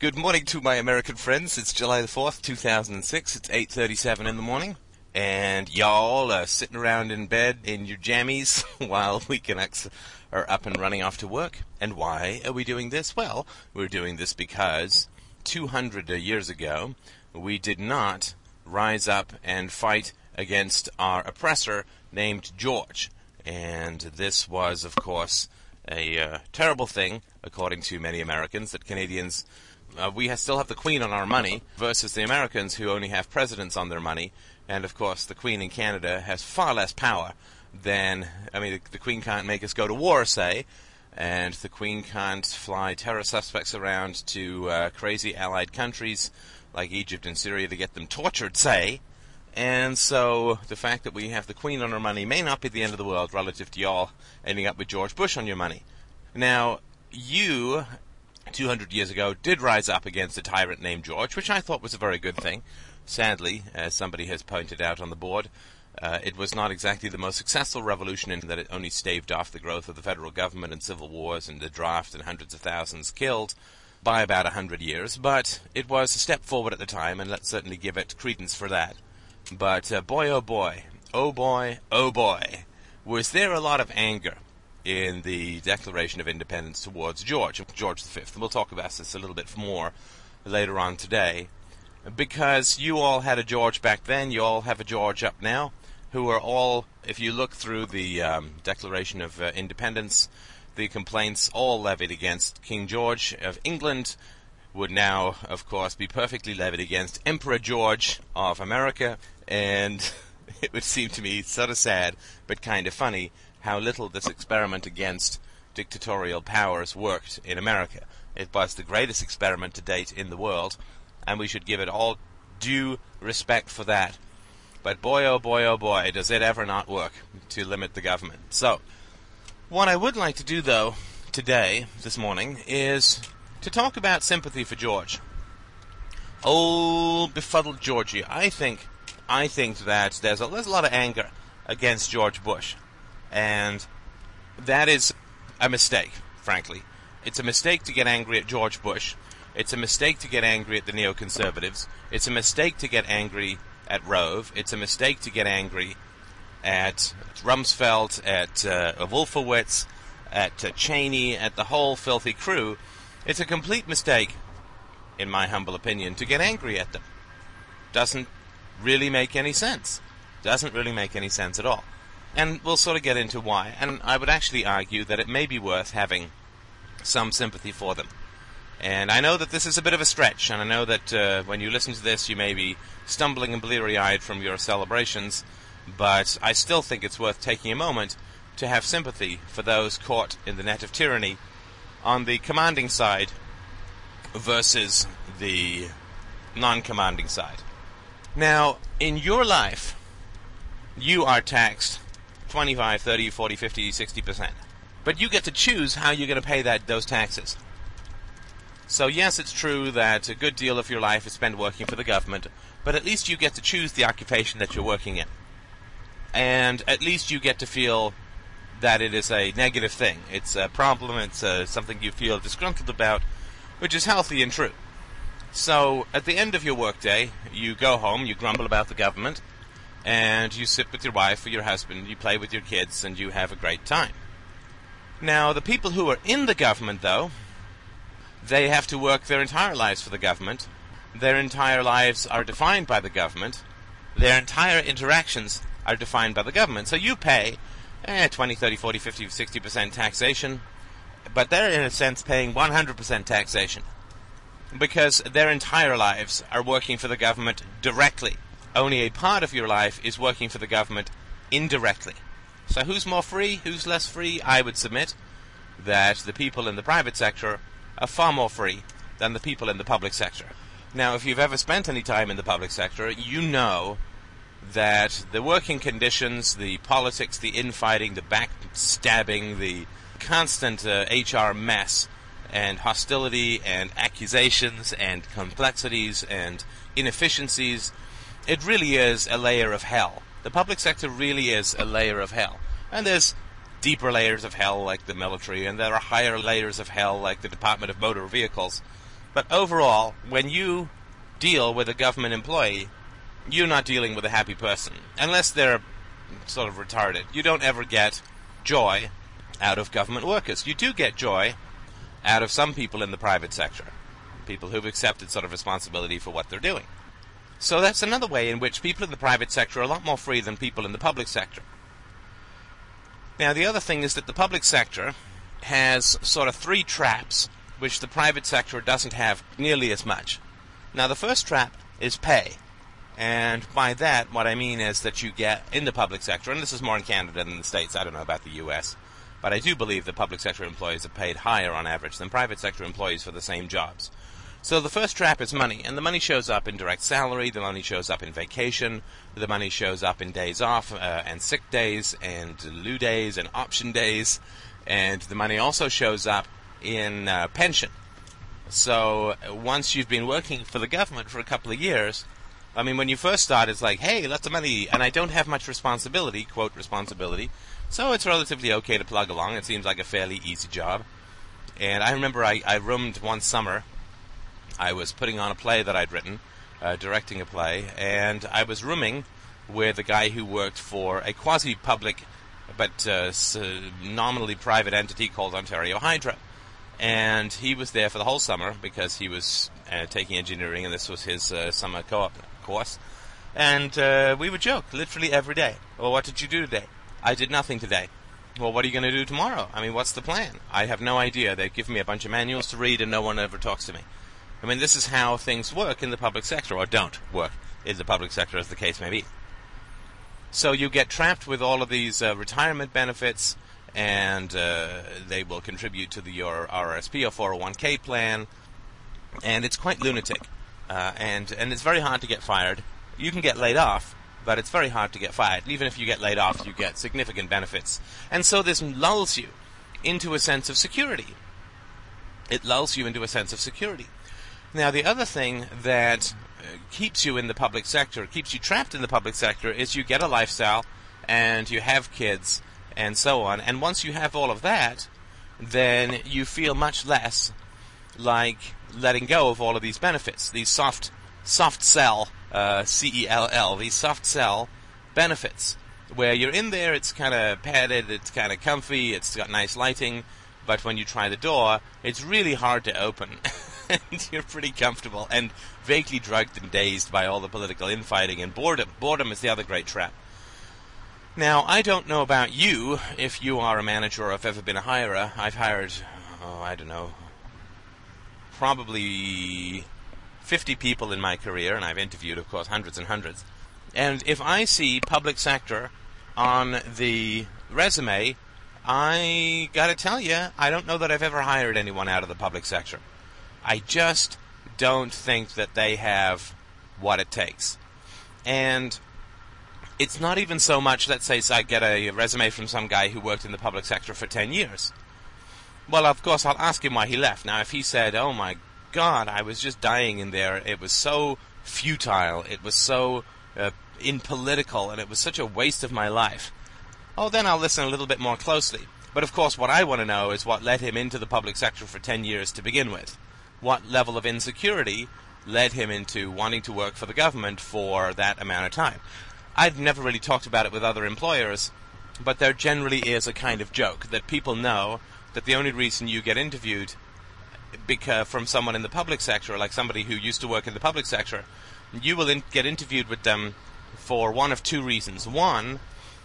Good morning to my American friends. It's July the 4th, 2006. It's 8.37 in the morning. And y'all are sitting around in bed in your jammies while we Weekend are up and running off to work. And why are we doing this? Well, we're doing this because 200 years ago, we did not rise up and fight against our oppressor named George. And this was, of course, a uh, terrible thing, according to many Americans, that Canadians uh, we still have the Queen on our money versus the Americans who only have presidents on their money. And of course, the Queen in Canada has far less power than, I mean, the, the Queen can't make us go to war, say, and the Queen can't fly terror suspects around to uh, crazy allied countries like Egypt and Syria to get them tortured, say. And so the fact that we have the Queen on our money may not be the end of the world relative to y'all ending up with George Bush on your money. Now, you 200 years ago, did rise up against a tyrant named George, which I thought was a very good thing. Sadly, as somebody has pointed out on the board, uh, it was not exactly the most successful revolution in that it only staved off the growth of the federal government and civil wars and the draft and hundreds of thousands killed by about a hundred years, but it was a step forward at the time, and let's certainly give it credence for that. But uh, boy, oh boy, oh boy, oh boy, was there a lot of anger in the Declaration of Independence towards George, George V. And we'll talk about this a little bit more later on today. Because you all had a George back then, you all have a George up now, who are all, if you look through the um, Declaration of uh, Independence, the complaints all levied against King George of England would now, of course, be perfectly levied against Emperor George of America, and it would seem to me sort of sad, but kind of funny how little this experiment against dictatorial powers worked in America. It was the greatest experiment to date in the world, and we should give it all due respect for that. But boy, oh boy, oh boy, does it ever not work to limit the government. So, what I would like to do, though, today, this morning, is to talk about sympathy for George. Old befuddled Georgie. I think, I think that there's a, there's a lot of anger against George Bush. And that is a mistake, frankly. It's a mistake to get angry at George Bush. It's a mistake to get angry at the neoconservatives. It's a mistake to get angry at Rove. It's a mistake to get angry at Rumsfeld, at uh, Wolfowitz, at uh, Cheney, at the whole filthy crew. It's a complete mistake, in my humble opinion, to get angry at them. Doesn't really make any sense. Doesn't really make any sense at all. And we'll sort of get into why. And I would actually argue that it may be worth having some sympathy for them. And I know that this is a bit of a stretch, and I know that uh, when you listen to this, you may be stumbling and bleary eyed from your celebrations, but I still think it's worth taking a moment to have sympathy for those caught in the net of tyranny on the commanding side versus the non commanding side. Now, in your life, you are taxed 25, 30, 40, 50, 60%. But you get to choose how you're going to pay that those taxes. So yes, it's true that a good deal of your life is spent working for the government, but at least you get to choose the occupation that you're working in. And at least you get to feel that it is a negative thing. It's a problem, it's uh, something you feel disgruntled about, which is healthy and true. So, at the end of your workday, you go home, you grumble about the government, and you sit with your wife or your husband, you play with your kids, and you have a great time. Now, the people who are in the government, though, they have to work their entire lives for the government. Their entire lives are defined by the government. Their entire interactions are defined by the government. So you pay eh, 20, 30, 40, 50, 60% taxation, but they're in a sense paying 100% taxation because their entire lives are working for the government directly only a part of your life is working for the government indirectly. So who's more free? Who's less free? I would submit that the people in the private sector are far more free than the people in the public sector. Now, if you've ever spent any time in the public sector, you know that the working conditions, the politics, the infighting, the backstabbing, the constant uh, HR mess, and hostility, and accusations, and complexities, and inefficiencies it really is a layer of hell. The public sector really is a layer of hell. And there's deeper layers of hell like the military, and there are higher layers of hell like the Department of Motor Vehicles. But overall, when you deal with a government employee, you're not dealing with a happy person. Unless they're sort of retarded. You don't ever get joy out of government workers. You do get joy out of some people in the private sector, people who've accepted sort of responsibility for what they're doing. So that's another way in which people in the private sector are a lot more free than people in the public sector. Now, the other thing is that the public sector has sort of three traps which the private sector doesn't have nearly as much. Now, the first trap is pay. And by that, what I mean is that you get in the public sector, and this is more in Canada than the States, I don't know about the US, but I do believe that public sector employees are paid higher on average than private sector employees for the same jobs. So the first trap is money, and the money shows up in direct salary, the money shows up in vacation, the money shows up in days off, uh, and sick days, and lieu days, and option days, and the money also shows up in uh, pension. So once you've been working for the government for a couple of years, I mean, when you first start, it's like, hey, lots of money, and I don't have much responsibility, quote, responsibility. So it's relatively okay to plug along. It seems like a fairly easy job. And I remember I, I roomed one summer. I was putting on a play that I'd written, uh, directing a play, and I was rooming with a guy who worked for a quasi public but uh, nominally private entity called Ontario Hydro. And he was there for the whole summer because he was uh, taking engineering, and this was his uh, summer co-op course. And uh, we would joke literally every day. Well, what did you do today? I did nothing today. Well, what are you going to do tomorrow? I mean, what's the plan? I have no idea. They give me a bunch of manuals to read, and no one ever talks to me. I mean, this is how things work in the public sector, or don't work in the public sector, as the case may be. So you get trapped with all of these uh, retirement benefits, and uh, they will contribute to the, your RRSP or 401k plan, and it's quite lunatic uh, and and it's very hard to get fired. You can get laid off, but it's very hard to get fired. Even if you get laid off, you get significant benefits, and so this lulls you into a sense of security. It lulls you into a sense of security. Now, the other thing that uh, keeps you in the public sector, keeps you trapped in the public sector, is you get a lifestyle and you have kids and so on. And once you have all of that, then you feel much less like letting go of all of these benefits, these soft soft cell uh, C E L L, these soft cell benefits, where you're in there, it's kind of padded, it's kind of comfy, it's got nice lighting, but when you try the door, it's really hard to open. and you're pretty comfortable and vaguely drugged and dazed by all the political infighting and boredom. Boredom is the other great trap. Now, I don't know about you, if you are a manager or have ever been a hirer. I've hired, oh, I don't know, probably 50 people in my career, and I've interviewed, of course, hundreds and hundreds. And if I see public sector on the resume, I gotta tell you, I don't know that I've ever hired anyone out of the public sector. I just don't think that they have what it takes. And it's not even so much, let's say, so I get a resume from some guy who worked in the public sector for 10 years. Well, of course, I'll ask him why he left. Now, if he said, "Oh my God, I was just dying in there. It was so futile. It was so uh, impolitical, and it was such a waste of my life," oh, then I'll listen a little bit more closely. But of course, what I want to know is what led him into the public sector for 10 years to begin with. What level of insecurity led him into wanting to work for the government for that amount of time? I've never really talked about it with other employers, but there generally is a kind of joke that people know that the only reason you get interviewed because from someone in the public sector, like somebody who used to work in the public sector, you will in- get interviewed with them for one of two reasons. One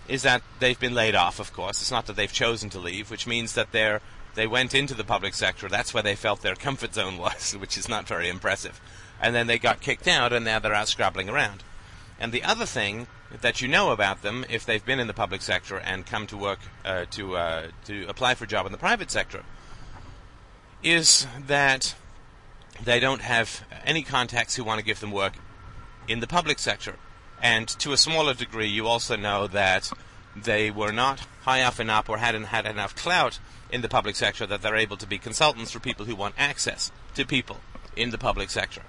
is that they've been laid off, of course. It's not that they've chosen to leave, which means that they're they went into the public sector. That's where they felt their comfort zone was, which is not very impressive. And then they got kicked out, and now they're out scrabbling around. And the other thing that you know about them, if they've been in the public sector and come to work uh, to uh, to apply for a job in the private sector, is that they don't have any contacts who want to give them work in the public sector. And to a smaller degree, you also know that they were not high enough up or hadn't had enough clout in the public sector that they're able to be consultants for people who want access to people in the public sector.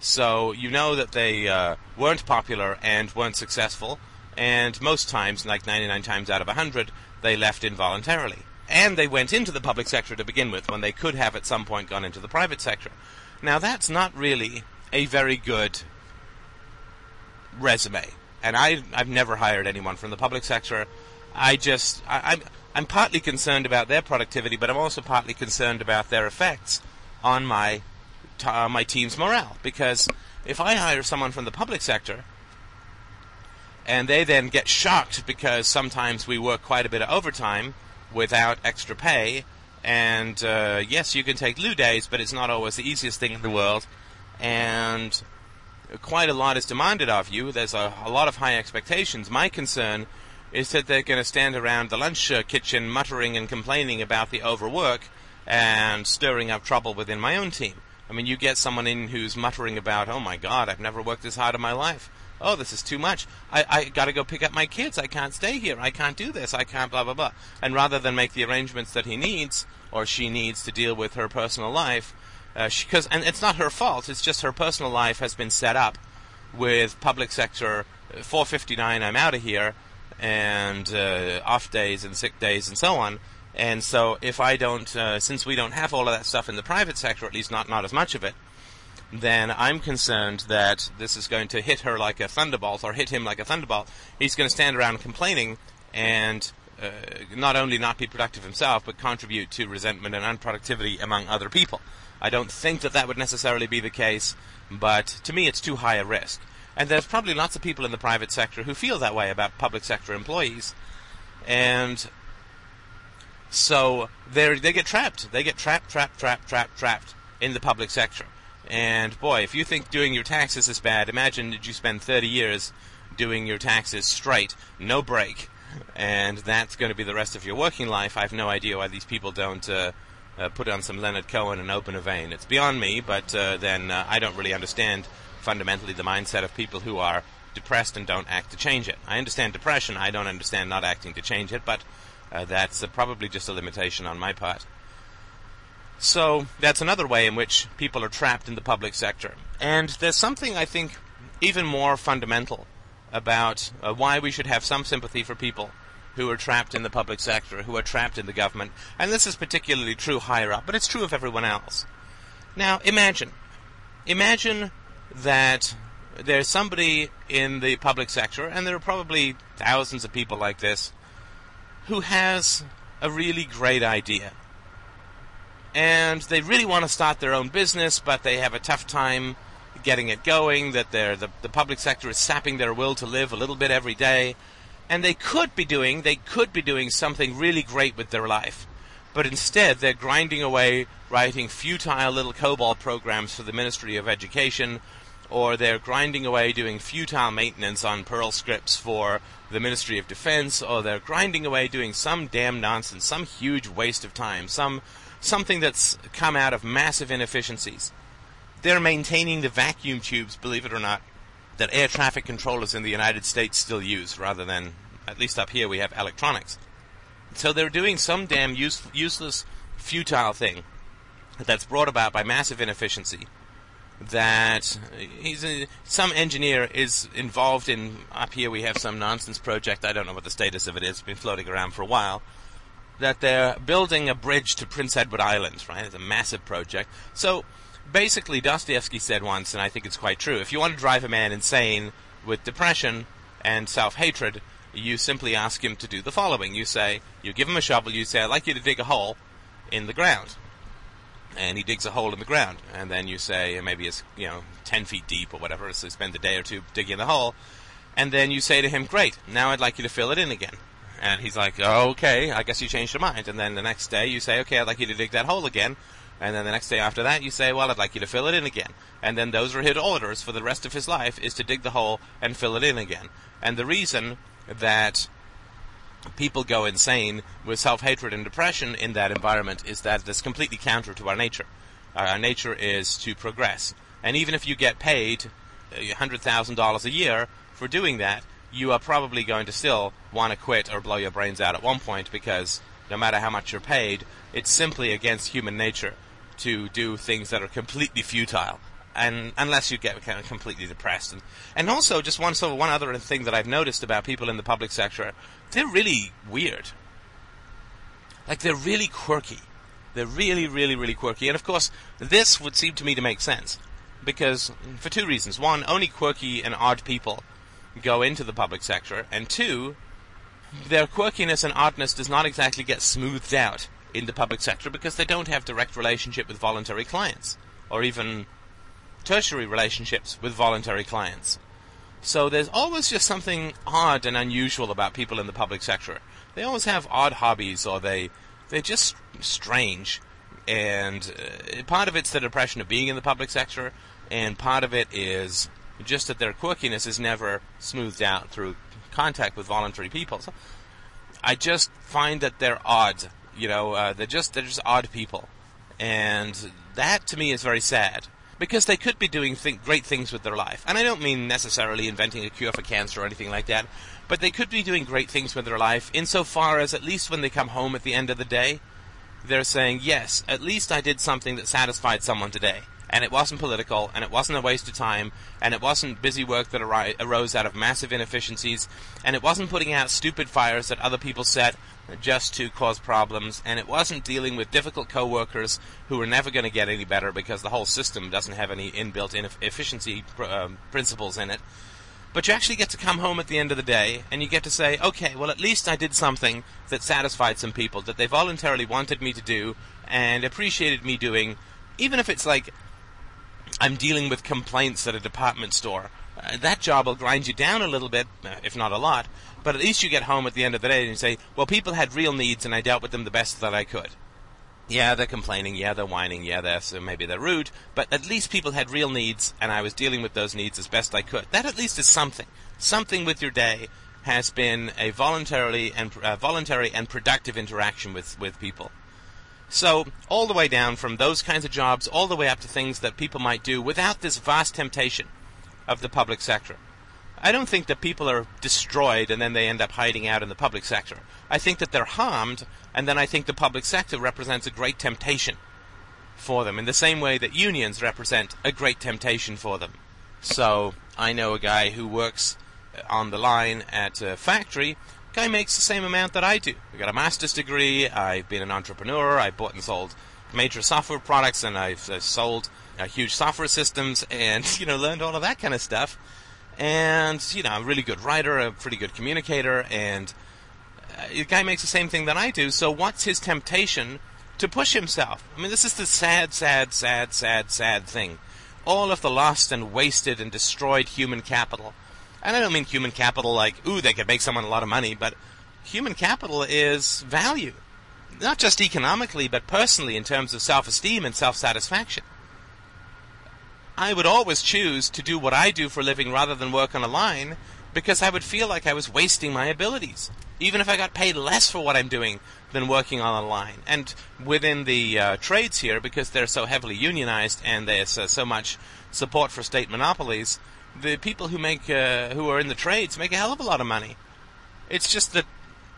So you know that they uh, weren't popular and weren't successful, and most times, like 99 times out of 100, they left involuntarily. And they went into the public sector to begin with when they could have at some point gone into the private sector. Now, that's not really a very good resume. And I, I've never hired anyone from the public sector. I just, I, I'm, I'm partly concerned about their productivity, but I'm also partly concerned about their effects on my, uh, my team's morale. Because if I hire someone from the public sector, and they then get shocked because sometimes we work quite a bit of overtime without extra pay, and uh, yes, you can take lieu days, but it's not always the easiest thing in the world, and quite a lot is demanded of you. There's a, a lot of high expectations. My concern is that they're going to stand around the lunch uh, kitchen muttering and complaining about the overwork and stirring up trouble within my own team. I mean, you get someone in who's muttering about, oh my god, I've never worked this hard in my life. Oh, this is too much. I, I gotta go pick up my kids. I can't stay here. I can't do this. I can't blah, blah, blah. And rather than make the arrangements that he needs, or she needs to deal with her personal life, uh, because and it's not her fault. It's just her personal life has been set up with public sector. Uh, 459, I'm out of here, and uh, off days and sick days and so on. And so, if I don't, uh, since we don't have all of that stuff in the private sector, at least not not as much of it, then I'm concerned that this is going to hit her like a thunderbolt, or hit him like a thunderbolt. He's going to stand around complaining and uh, not only not be productive himself, but contribute to resentment and unproductivity among other people. I don't think that that would necessarily be the case, but to me it's too high a risk. And there's probably lots of people in the private sector who feel that way about public sector employees. And so they they get trapped. They get trapped, trapped, trapped, trapped, trapped in the public sector. And boy, if you think doing your taxes is bad, imagine that you spend 30 years doing your taxes straight, no break, and that's going to be the rest of your working life. I have no idea why these people don't uh, uh, put on some Leonard Cohen and open a vein. It's beyond me, but uh, then uh, I don't really understand fundamentally the mindset of people who are depressed and don't act to change it. I understand depression, I don't understand not acting to change it, but uh, that's uh, probably just a limitation on my part. So that's another way in which people are trapped in the public sector. And there's something I think even more fundamental about uh, why we should have some sympathy for people who are trapped in the public sector, who are trapped in the government. And this is particularly true higher up, but it's true of everyone else. Now, imagine. Imagine that there's somebody in the public sector, and there are probably thousands of people like this, who has a really great idea. And they really want to start their own business, but they have a tough time getting it going, that the, the public sector is sapping their will to live a little bit every day, and they could be doing they could be doing something really great with their life. But instead they're grinding away writing futile little COBOL programs for the Ministry of Education or they're grinding away doing futile maintenance on Perl scripts for the Ministry of Defense or they're grinding away doing some damn nonsense some huge waste of time some something that's come out of massive inefficiencies. They're maintaining the vacuum tubes believe it or not that air traffic controllers in the United States still use, rather than, at least up here, we have electronics. So they're doing some damn use, useless, futile thing that's brought about by massive inefficiency. That a, some engineer is involved in. Up here, we have some nonsense project. I don't know what the status of it is. It's been floating around for a while. That they're building a bridge to Prince Edward Island, right? It's a massive project. So basically, Dostoevsky said once, and I think it's quite true if you want to drive a man insane with depression and self hatred, you simply ask him to do the following. You say, you give him a shovel, you say, I'd like you to dig a hole in the ground. And he digs a hole in the ground. And then you say, maybe it's, you know, 10 feet deep or whatever, so spend a day or two digging the hole. And then you say to him, great, now I'd like you to fill it in again. And he's like, okay, I guess you changed your mind. And then the next day you say, okay, I'd like you to dig that hole again. And then the next day after that, you say, well, I'd like you to fill it in again. And then those are his orders for the rest of his life is to dig the hole and fill it in again. And the reason that people go insane with self-hatred and depression in that environment is that it's completely counter to our nature. Our nature is to progress. And even if you get paid uh, $100,000 a year for doing that, you are probably going to still want to quit or blow your brains out at one point because no matter how much you're paid, it's simply against human nature to do things that are completely futile. And unless you get kind of completely depressed, and and also just one sort of one other thing that I've noticed about people in the public sector, they're really weird. Like they're really quirky. They're really, really, really quirky. And of course, this would seem to me to make sense. Because, mm, for two reasons. One, only quirky and odd people go into the public sector. And two, their quirkiness and oddness does not exactly get smoothed out in the public sector because they don't have direct relationship with voluntary clients. Or even tertiary relationships with voluntary clients. So there's always just something odd and unusual about people in the public sector. They always have odd hobbies, or they they're just strange. And uh, part of it's the depression of being in the public sector, and part of it is just that their quirkiness is never smoothed out through contact with voluntary people. So I just find that they're odd. You know, uh, they're just they're just odd people, and that to me is very sad because they could be doing th- great things with their life. And I don't mean necessarily inventing a cure for cancer or anything like that, but they could be doing great things with their life insofar as at least when they come home at the end of the day, they're saying, yes, at least I did something that satisfied someone today. And it wasn't political, and it wasn't a waste of time, and it wasn't busy work that arose out of massive inefficiencies, and it wasn't putting out stupid fires that other people set just to cause problems, and it wasn't dealing with difficult coworkers who were never going to get any better because the whole system doesn't have any inbuilt efficiency pr- um, principles in it. But you actually get to come home at the end of the day and you get to say, okay, well, at least I did something that satisfied some people that they voluntarily wanted me to do and appreciated me doing, even if it's like I'm dealing with complaints at a department store. Uh, that job will grind you down a little bit, uh, if not a lot, but at least you get home at the end of the day and you say, well, people had real needs and I dealt with them the best that I could. Yeah, they're complaining. Yeah, they're whining. Yeah, they're so maybe they're rude. But at least people had real needs, and I was dealing with those needs as best I could. That at least is something. Something with your day has been a voluntarily and uh, voluntary and productive interaction with with people. So all the way down from those kinds of jobs, all the way up to things that people might do without this vast temptation of the public sector. I don't think that people are destroyed and then they end up hiding out in the public sector. I think that they're harmed, and then I think the public sector represents a great temptation for them, in the same way that unions represent a great temptation for them. So, I know a guy who works on the line at a factory. Guy makes the same amount that I do. I got a master's degree. I've been an entrepreneur. I've bought and sold major software products, and I've, I've sold uh, huge software systems, and you know learned all of that kind of stuff and you know, a really good writer, a pretty good communicator, and uh, the guy makes the same thing that I do. So what's his temptation to push himself? I mean, this is the sad, sad, sad, sad, sad thing. All of the lost and wasted and destroyed human capital. And I don't mean human capital like, ooh, they could make someone a lot of money, but human capital is value. Not just economically, but personally in terms of self esteem and self satisfaction. I would always choose to do what I do for a living rather than work on a line because I would feel like I was wasting my abilities, even if I got paid less for what I'm doing than working on a line. And within the uh, trades here, because they're so heavily unionized and there's uh, so much support for state monopolies, the people who make uh, who are in the trades make a hell of a lot of money. It's just that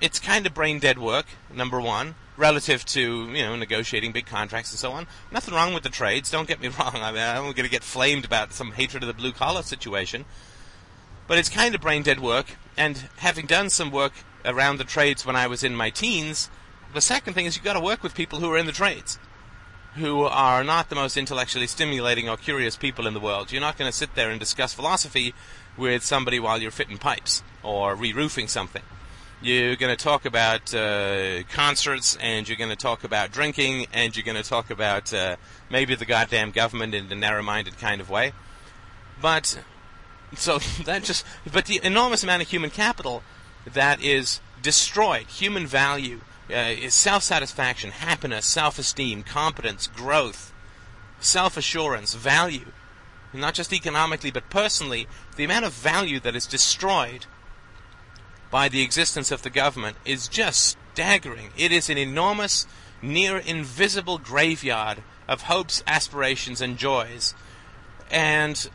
it's kind of brain dead work. Number one, relative to you know negotiating big contracts and so on. Nothing wrong with the trades. Don't get me wrong. I mean, I'm going to get flamed about some hatred of the blue collar situation, but it's kind of brain dead work. And having done some work around the trades when I was in my teens, the second thing is you've got to work with people who are in the trades. Who are not the most intellectually stimulating or curious people in the world. You're not going to sit there and discuss philosophy with somebody while you're fitting pipes or re roofing something. You're going to talk about uh, concerts, and you're going to talk about drinking, and you're going to talk about uh, maybe the goddamn government in a narrow-minded kind of way. But so that just, but the enormous amount of human capital that is destroyed, human value, uh, self-satisfaction, happiness, self-esteem, competence, growth, self-assurance, value, not just economically but personally, the amount of value that is destroyed by the existence of the government is just staggering. It is an enormous, near invisible graveyard of hopes, aspirations, and joys. And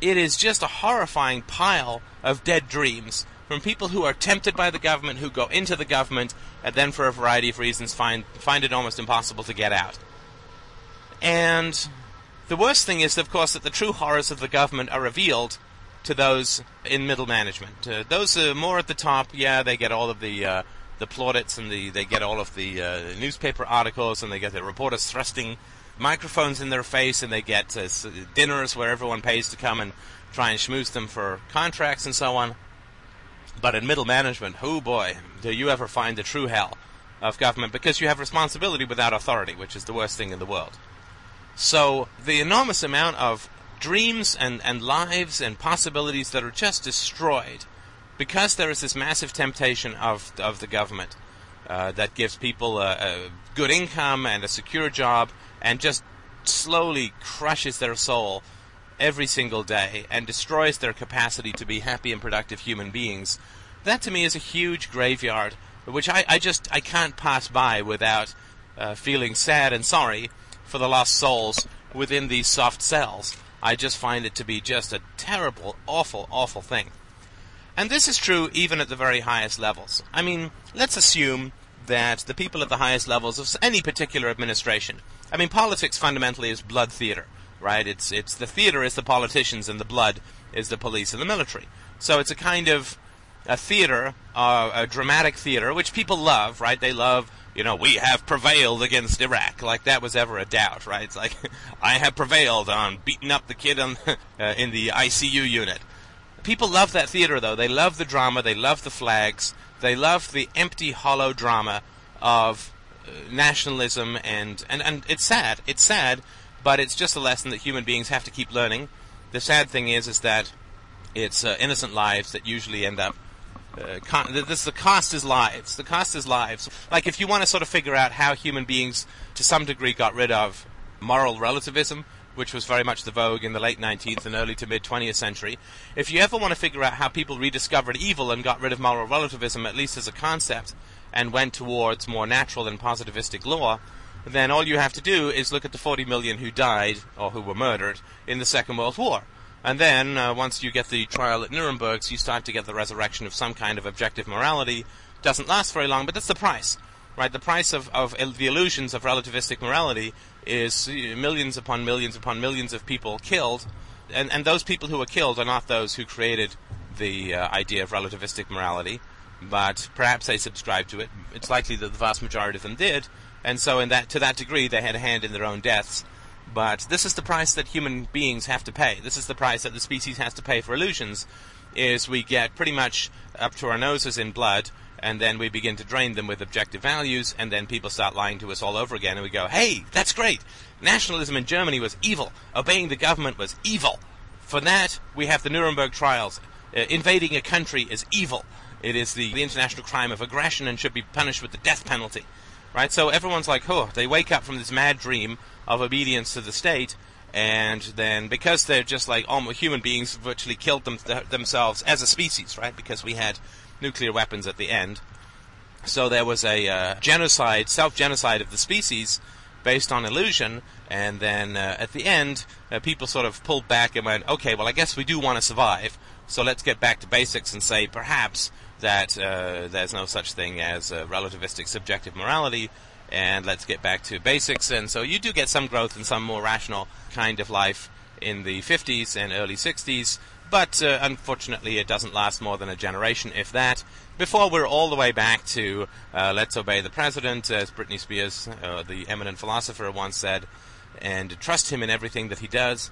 it is just a horrifying pile of dead dreams from people who are tempted by the government, who go into the government, and then for a variety of reasons find, find it almost impossible to get out. And the worst thing is, of course, that the true horrors of the government are revealed to those in middle management. Uh, those uh, more at the top, yeah, they get all of the uh, the plaudits and the they get all of the uh, newspaper articles and they get the reporters thrusting microphones in their face and they get uh, dinners where everyone pays to come and try and schmooze them for contracts and so on. But in middle management, oh boy, do you ever find the true hell of government because you have responsibility without authority, which is the worst thing in the world. So the enormous amount of dreams and, and lives and possibilities that are just destroyed because there is this massive temptation of, of the government uh, that gives people a, a good income and a secure job and just slowly crushes their soul every single day and destroys their capacity to be happy and productive human beings. That to me is a huge graveyard, which I, I just I can't pass by without uh, feeling sad and sorry for the lost souls within these soft cells. I just find it to be just a terrible, awful, awful thing. And this is true even at the very highest levels. I mean, let's assume that the people at the highest levels of any particular administration, I mean, politics fundamentally is blood theater, right? It's, it's the theater is the politicians and the blood is the police and the military. So it's a kind of a theater, uh, a dramatic theater, which people love, right? They love, you know, we have prevailed against Iraq, like that was ever a doubt, right? It's like, I have prevailed on beating up the kid on, uh, in the ICU unit. People love that theater, though. They love the drama. They love the flags. They love the empty, hollow drama of uh, nationalism, and, and and it's sad. It's sad, but it's just a lesson that human beings have to keep learning. The sad thing is, is that it's uh, innocent lives that usually end up. Uh, this the cost is lives. The cost is lives. Like if you want to sort of figure out how human beings, to some degree, got rid of moral relativism, which was very much the vogue in the late 19th and early to mid 20th century, if you ever want to figure out how people rediscovered evil and got rid of moral relativism, at least as a concept, and went towards more natural and positivistic law, then all you have to do is look at the 40 million who died or who were murdered in the Second World War. And then, uh, once you get the trial at Nuremberg, you start to get the resurrection of some kind of objective morality. Doesn't last very long, but that's the price right? The price of, of the illusions of relativistic morality is millions upon millions upon millions of people killed, and, and those people who were killed are not those who created the uh, idea of relativistic morality, but perhaps they subscribed to it. It's likely that the vast majority of them did, and so in that to that degree they had a hand in their own deaths. But this is the price that human beings have to pay. This is the price that the species has to pay for illusions. Is we get pretty much up to our noses in blood and then we begin to drain them with objective values, and then people start lying to us all over again, and we go, hey, that's great! Nationalism in Germany was evil. Obeying the government was evil. For that, we have the Nuremberg trials. Uh, invading a country is evil. It is the, the international crime of aggression and should be punished with the death penalty. Right? So everyone's like, oh, they wake up from this mad dream of obedience to the state, and then because they're just like almost human beings virtually killed them th- themselves as a species, right? Because we had nuclear weapons at the end. So there was a uh, genocide, self-genocide of the species based on illusion, and then uh, at the end, uh, people sort of pulled back and went, okay, well, I guess we do want to survive, so let's get back to basics and say perhaps that uh, there's no such thing as relativistic subjective morality, and let's get back to basics. And so you do get some growth and some more rational kind of life in the 50s and early 60s, but uh, unfortunately, it doesn't last more than a generation, if that. Before we're all the way back to uh, let's obey the president, as Britney Spears, uh, the eminent philosopher, once said, and trust him in everything that he does.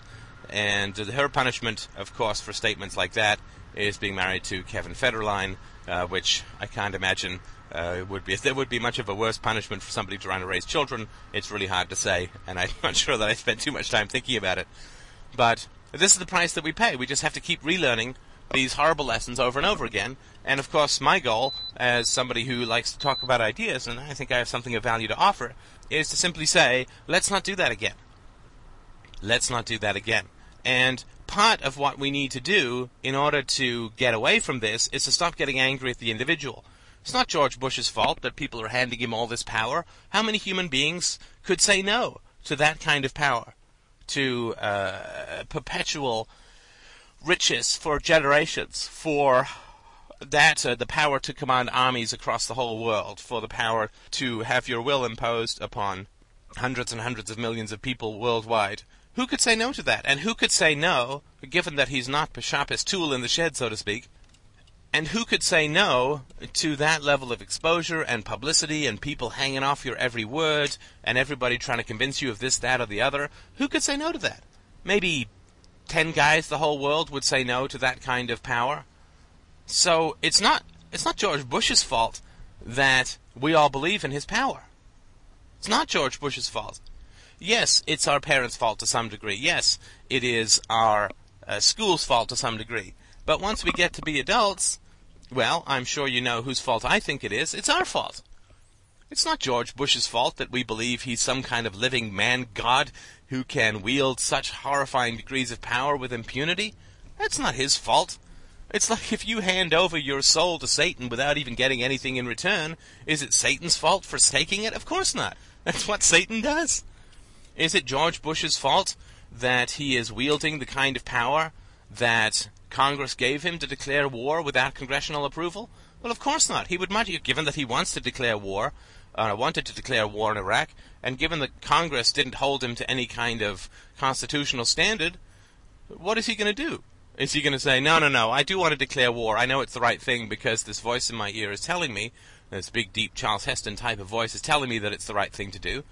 And her punishment, of course, for statements like that is being married to Kevin Federline, uh, which I can't imagine uh, would be if there would be much of a worse punishment for somebody trying to raise children. It's really hard to say, and I'm not sure that I spent too much time thinking about it. But this is the price that we pay. We just have to keep relearning these horrible lessons over and over again. And of course, my goal, as somebody who likes to talk about ideas, and I think I have something of value to offer, is to simply say, let's not do that again. Let's not do that again. And part of what we need to do in order to get away from this is to stop getting angry at the individual. It's not George Bush's fault that people are handing him all this power. How many human beings could say no to that kind of power? to uh, perpetual riches for generations, for that uh, the power to command armies across the whole world, for the power to have your will imposed upon hundreds and hundreds of millions of people worldwide. Who could say no to that? And who could say no, given that he's not Bishop's tool in the shed, so to speak, And who could say no to that level of exposure and publicity and people hanging off your every word and everybody trying to convince you of this, that, or the other? Who could say no to that? Maybe 10 guys the whole world would say no to that kind of power. So it's not it's not George Bush's fault that we all believe in his power. It's not George Bush's fault. Yes, it's our parents' fault to some degree. Yes, it is our uh, school's fault to some degree. But once we get to be adults, well, I'm sure you know whose fault I think it is. It's our fault. It's not George Bush's fault that we believe he's some kind of living man god who can wield such horrifying degrees of power with impunity. That's not his fault. It's like if you hand over your soul to Satan without even getting anything in return, is it Satan's fault for taking it? Of course not. That's what Satan does. Is it George Bush's fault that he is wielding the kind of power that Congress gave him to declare war without congressional approval? Well, of course not. He would much, given that he wants to declare war, uh, wanted to declare war in Iraq, and given that Congress didn't hold him to any kind of constitutional standard, what is he going to do? Is he going to say, no, no, no, I do want to declare war. I know it's the right thing because this voice in my ear is telling me, this big, deep Charlton Heston type of voice is telling me that it's the right thing to do.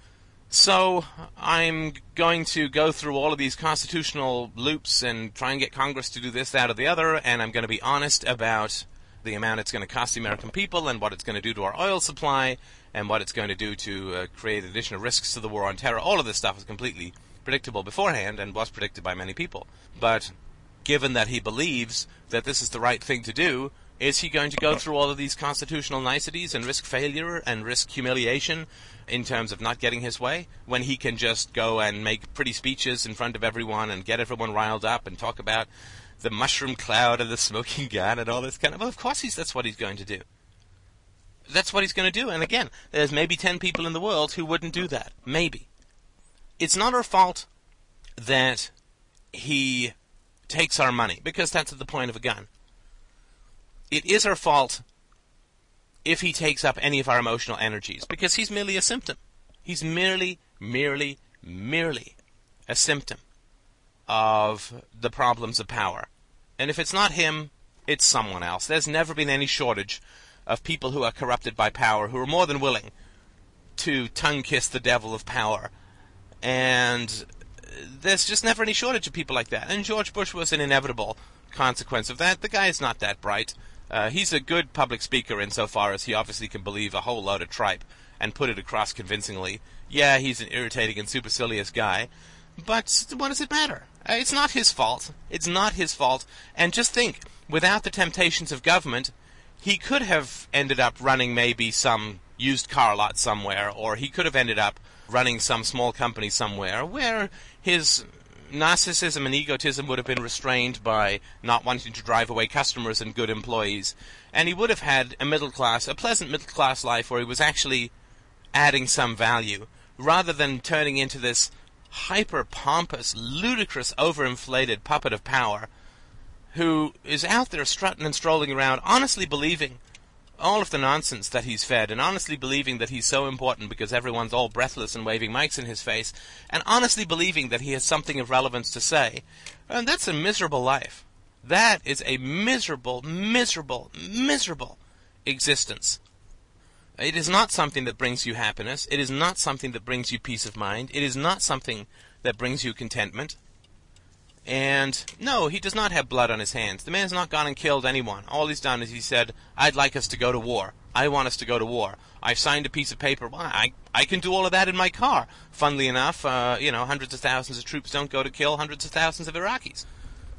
So I'm going to go through all of these constitutional loops and try and get Congress to do this, that, or the other, and I'm going to be honest about the amount it's going to cost the American people and what it's going to do to our oil supply and what it's going to do to uh, create additional risks to the war on terror. All of this stuff is completely predictable beforehand and was predicted by many people. But given that he believes that this is the right thing to do, is he going to go through all of these constitutional niceties and risk failure and risk humiliation in terms of not getting his way when he can just go and make pretty speeches in front of everyone and get everyone riled up and talk about the mushroom cloud and the smoking gun and all this kind of. Well, of course, he's that's what he's going to do. That's what he's going to do. And again, there's maybe ten people in the world who wouldn't do that. Maybe. It's not our fault that he takes our money because that's at the point of a gun. It is our fault if he takes up any of our emotional energies because he's merely a symptom. He's merely, merely, merely a symptom of the problems of power. And if it's not him, it's someone else. There's never been any shortage of people who are corrupted by power who are more than willing to tongue kiss the devil of power. And there's just never any shortage of people like that. And George Bush was an inevitable consequence of that. The guy is not that bright. Uh, he's a good public speaker insofar as he obviously can believe a whole load of tripe and put it across convincingly. Yeah, he's an irritating and supercilious guy, but what does it matter? Uh, it's not his fault. It's not his fault. And just think, without the temptations of government, he could have ended up running maybe some used car lot somewhere, or he could have ended up running some small company somewhere where his narcissism and egotism would have been restrained by not wanting to drive away customers and good employees. And he would have had a middle class, a pleasant middle class life where he was actually adding some value rather than turning into this hyper pompous, ludicrous, overinflated puppet of power who is out there strutting and strolling around, honestly believing all of the nonsense that he's fed, and honestly believing that he's so important because everyone's all breathless and waving mics in his face, and honestly believing that he has something of relevance to say. And that's a miserable life. That is a miserable, miserable, miserable existence. It is not something that brings you happiness. It is not something that brings you peace of mind. It is not something that brings you contentment. And no, he does not have blood on his hands. The man's not gone and killed anyone. All he's done is he said, I'd like us to go to war. I want us to go to war. I've signed a piece of paper. I, I can do all of that in my car. Funnily enough, uh, you know, hundreds of thousands of troops don't go to kill hundreds of thousands of Iraqis.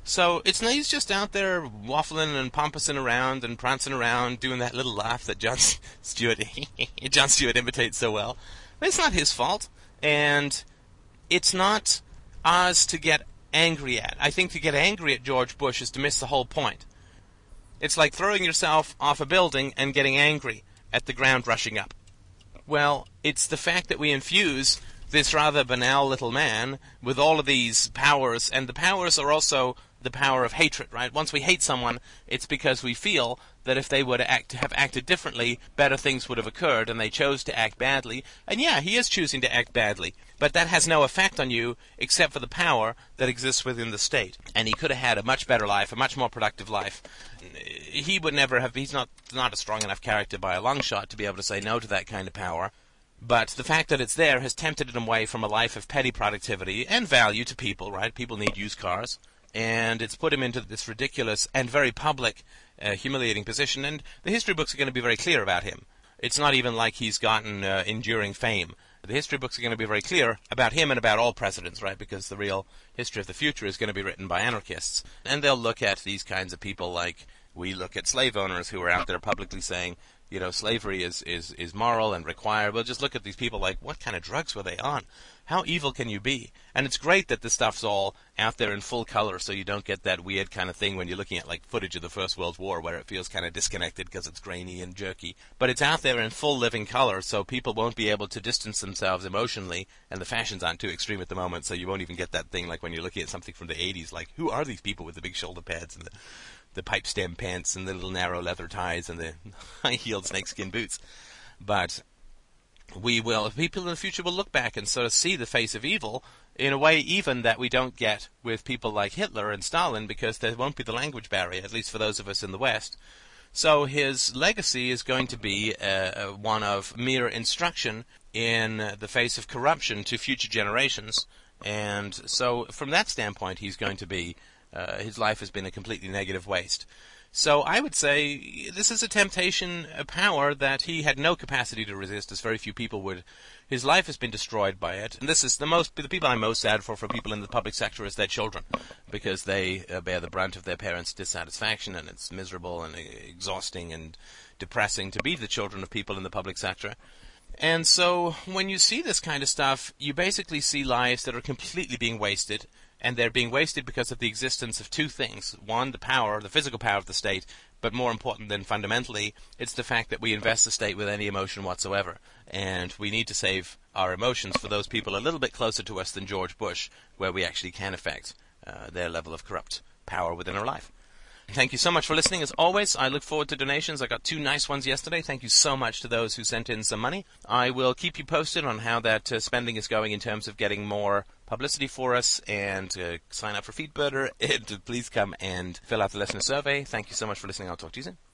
So it's he's just out there waffling and pompousing around and prancing around, doing that little laugh that Jon Stewart Jon Stewart imitates so well. But it's not his fault, and it's not ours to get angry at. I think to get angry at George Bush is to miss the whole point. It's like throwing yourself off a building and getting angry at the ground rushing up. Well, it's the fact that we infuse this rather banal little man with all of these powers, and the powers are also the power of hatred, right? Once we hate someone, it's because we feel that if they would act, have acted differently, better things would have occurred, and they chose to act badly. And yeah, he is choosing to act badly, but that has no effect on you except for the power that exists within the state. And he could have had a much better life, a much more productive life. He would never have. He's not not a strong enough character by a long shot to be able to say no to that kind of power. But the fact that it's there has tempted him away from a life of petty productivity and value to people, right? People need used cars and it's put him into this ridiculous and very public, uh, humiliating position. And the history books are going to be very clear about him. It's not even like he's gotten uh, enduring fame. The history books are going to be very clear about him and about all presidents, right? Because the real history of the future is going to be written by anarchists. And they'll look at these kinds of people like we look at slave owners who are out there publicly saying, you know, slavery is, is, is moral and required. Well, just look at these people like, what kind of drugs were they on? How evil can you be? And it's great that this stuff's all out there in full color so you don't get that weird kind of thing when you're looking at like footage of the First World War where it feels kind of disconnected because it's grainy and jerky. But it's out there in full living color so people won't be able to distance themselves emotionally and the fashions aren't too extreme at the moment so you won't even get that thing like when you're looking at something from the 80s like, who are these people with the big shoulder pads and the the pipe stem pants and the little narrow leather ties and the high heeled snakeskin boots. But we will, people in the future will look back and sort of see the face of evil in a way even that we don't get with people like Hitler and Stalin because there won't be the language barrier, at least for those of us in the West. So his legacy is going to be uh, one of mere instruction in the face of corruption to future generations. And so, from that standpoint, he's going to be uh, his life has been a completely negative waste. So I would say this is a temptation, a power that he had no capacity to resist, as very few people would. His life has been destroyed by it, and this is the most the people I'm most sad for for people in the public sector is their children, because they uh, bear the brunt of their parents' dissatisfaction, and it's miserable and exhausting and depressing to be the children of people in the public sector. And so when you see this kind of stuff, you basically see lives that are completely being wasted and they're being wasted because of the existence of two things. One, the power, the physical power of the state, but more important than fundamentally, it's the fact that we invest the state with any emotion whatsoever. And we need to save our emotions for those people a little bit closer to us than George Bush, where we actually can affect uh, their level of corrupt power within our life. Thank you so much for listening. As always, I look forward to donations. I got two nice ones yesterday. Thank you so much to those who sent in some money. I will keep you posted on how that uh, spending is going in terms of getting more publicity for us and uh, sign up for Feedburner. And please come and fill out the listener survey. Thank you so much for listening. I'll talk to you soon.